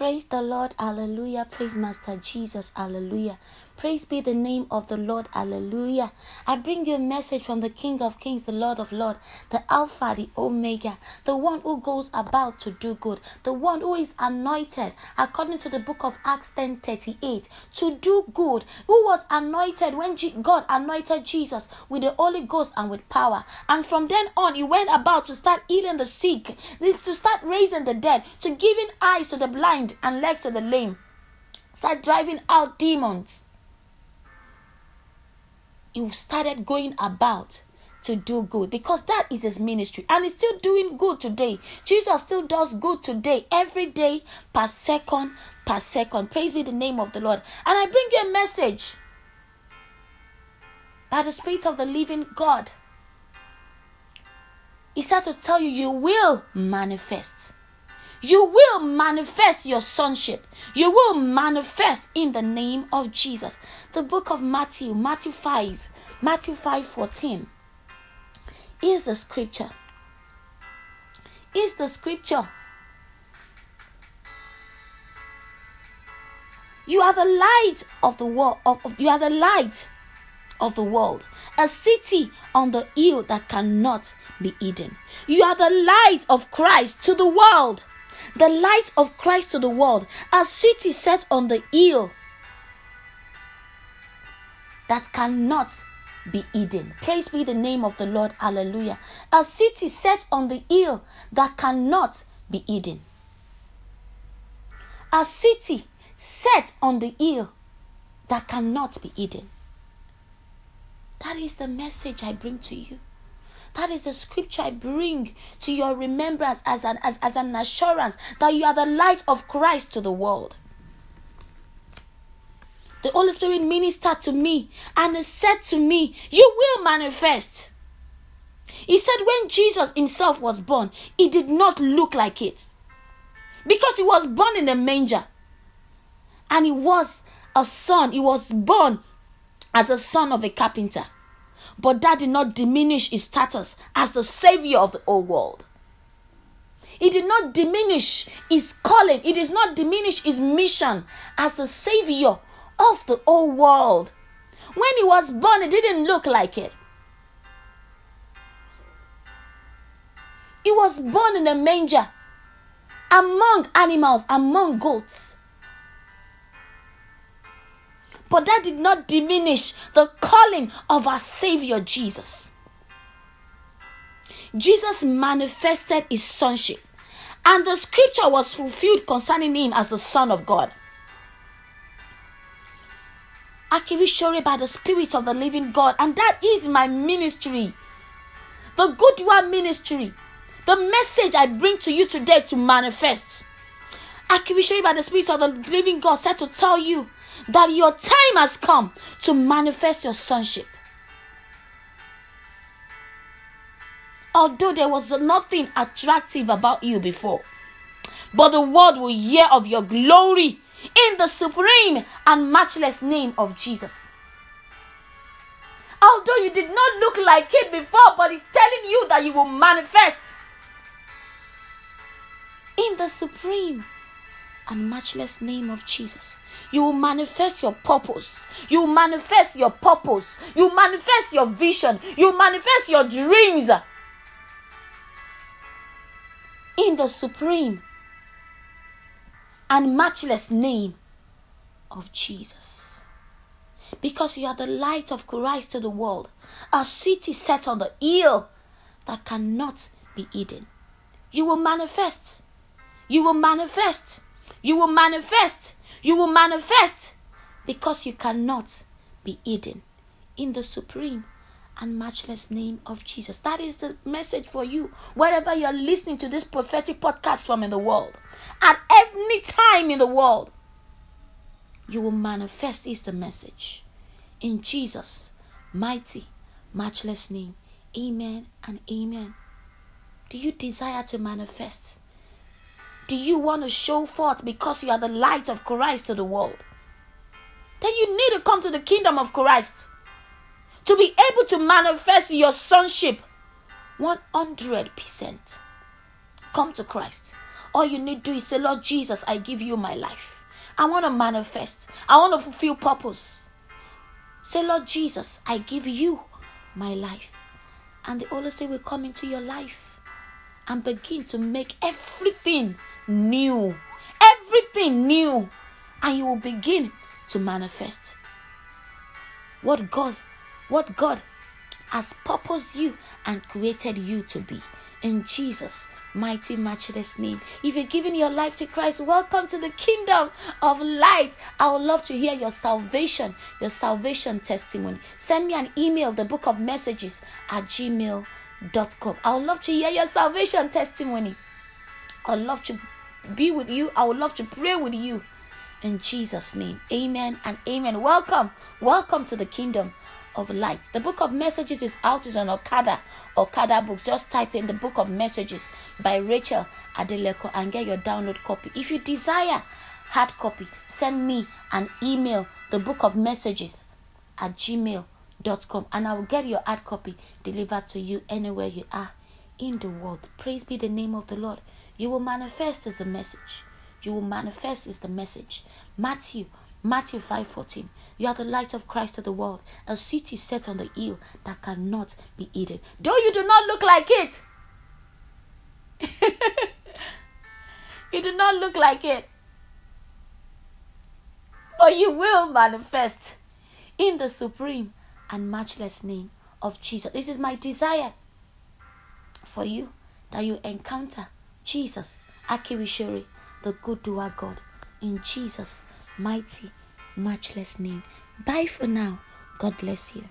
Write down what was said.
Praise the Lord, hallelujah. Praise Master Jesus, hallelujah. Praise be the name of the Lord, hallelujah. I bring you a message from the King of Kings, the Lord of Lords, the Alpha, the Omega, the one who goes about to do good, the one who is anointed, according to the book of Acts 10 38, to do good, who was anointed when God anointed Jesus with the Holy Ghost and with power. And from then on, he went about to start healing the sick, to start raising the dead, to giving eyes to the blind and legs to the lame. Start driving out demons. He started going about to do good because that is his ministry and he's still doing good today. Jesus still does good today, every day, per second, per second. Praise be the name of the Lord. And I bring you a message by the Spirit of the living God. He said to tell you, you will manifest you will manifest your sonship. You will manifest in the name of Jesus. The book of Matthew, Matthew 5, Matthew 5 14. Is the scripture. Is the scripture. You are the light of the world. Of, of, you are the light of the world. A city on the hill that cannot be hidden. You are the light of Christ to the world the light of Christ to the world, a city set on the hill that cannot be hidden. Praise be the name of the Lord. Hallelujah. A city set on the hill that cannot be hidden. A city set on the hill that cannot be hidden. That is the message I bring to you. That is the scripture I bring to your remembrance as an, as, as an assurance that you are the light of Christ to the world. The Holy Spirit ministered to me and said to me, You will manifest. He said, when Jesus himself was born, he did not look like it. Because he was born in a manger. And he was a son. He was born as a son of a carpenter. But that did not diminish his status as the savior of the whole world. It did not diminish his calling. It did not diminish his mission as the savior of the whole world. When he was born, it didn't look like it. He was born in a manger among animals, among goats. But that did not diminish the calling of our Savior Jesus. Jesus manifested his sonship, and the scripture was fulfilled concerning him as the Son of God. Akivishore by the Spirit of the living God, and that is my ministry. The good one ministry. The message I bring to you today to manifest. Akivishore by the Spirit of the living God said to tell you that your time has come to manifest your sonship. Although there was nothing attractive about you before, but the world will hear of your glory in the supreme and matchless name of Jesus. Although you did not look like it before, but it's telling you that you will manifest in the supreme and matchless name of Jesus. You will manifest your purpose. You will manifest your purpose. You will manifest your vision. You will manifest your dreams in the supreme and matchless name of Jesus. Because you are the light of Christ to the world, a city set on the hill that cannot be hidden. You will manifest. You will manifest. You will manifest. You will manifest because you cannot be hidden in the supreme and matchless name of Jesus. That is the message for you, wherever you're listening to this prophetic podcast from in the world. At any time in the world, you will manifest, is the message. In Jesus' mighty, matchless name. Amen and amen. Do you desire to manifest? Do you want to show forth because you are the light of Christ to the world? Then you need to come to the kingdom of Christ to be able to manifest your sonship 100%. Come to Christ. All you need to do is say, Lord Jesus, I give you my life. I want to manifest. I want to fulfill purpose. Say, Lord Jesus, I give you my life. And the Holy Spirit will come into your life and begin to make everything new. Everything new. And you will begin to manifest what God, what God has purposed you and created you to be. In Jesus' mighty, matchless name. If you're giving your life to Christ, welcome to the kingdom of light. I would love to hear your salvation, your salvation testimony. Send me an email, the book of messages at gmail.com. I would love to hear your salvation testimony. I would love to be with you. I would love to pray with you. In Jesus' name. Amen and amen. Welcome. Welcome to the kingdom of light. The book of messages is out is on Okada, Okada books. Just type in the book of messages by Rachel Adeleko and get your download copy. If you desire hard copy, send me an email, the book of messages at gmail.com, and I will get your hard copy delivered to you anywhere you are in the world. Praise be the name of the Lord. You will manifest as the message. You will manifest as the message. Matthew Matthew 5:14 You are the light of Christ to the world, a city set on the hill that cannot be hidden. Though you do not look like it. you do not look like it. But you will manifest in the supreme and matchless name of Jesus. This is my desire for you that you encounter Jesus, Akiwishori, the good doer God, in Jesus' mighty, matchless name. Bye for now. God bless you.